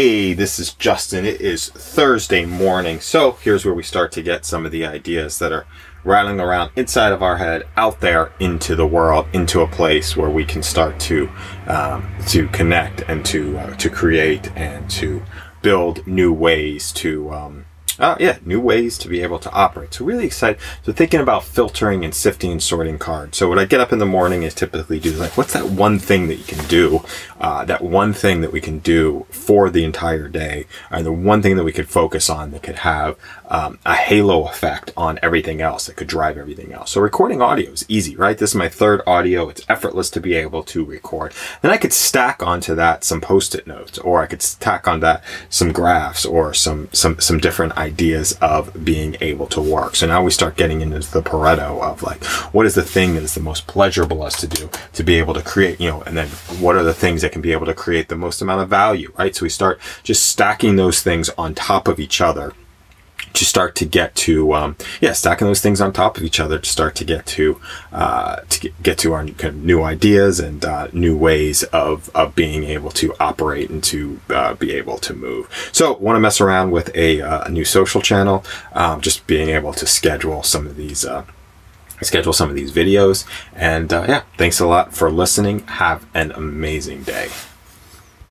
Hey, this is Justin. It is Thursday morning. So here's where we start to get some of the ideas that are rattling around inside of our head out there into the world, into a place where we can start to um, to connect and to uh, to create and to build new ways to um, uh, yeah, new ways to be able to operate. So really excited. So thinking about filtering and sifting and sorting cards. So what I get up in the morning is typically do like, what's that one thing that you can do? Uh, that one thing that we can do for the entire day, and the one thing that we could focus on that could have um, a halo effect on everything else that could drive everything else. So recording audio is easy, right? This is my third audio. It's effortless to be able to record. Then I could stack onto that some post-it notes, or I could stack on that some graphs or some some some different ideas of being able to work. So now we start getting into the Pareto of like, what is the thing that is the most pleasurable us to do to be able to create, you know, and then what are the things that can be able to create the most amount of value, right? So we start just stacking those things on top of each other to start to get to um, yeah stacking those things on top of each other to start to get to uh, to get, to our kind of new ideas and uh, new ways of of being able to operate and to uh, be able to move so want to mess around with a, uh, a new social channel um, just being able to schedule some of these uh, schedule some of these videos. And uh, yeah thanks a lot for listening. Have an amazing day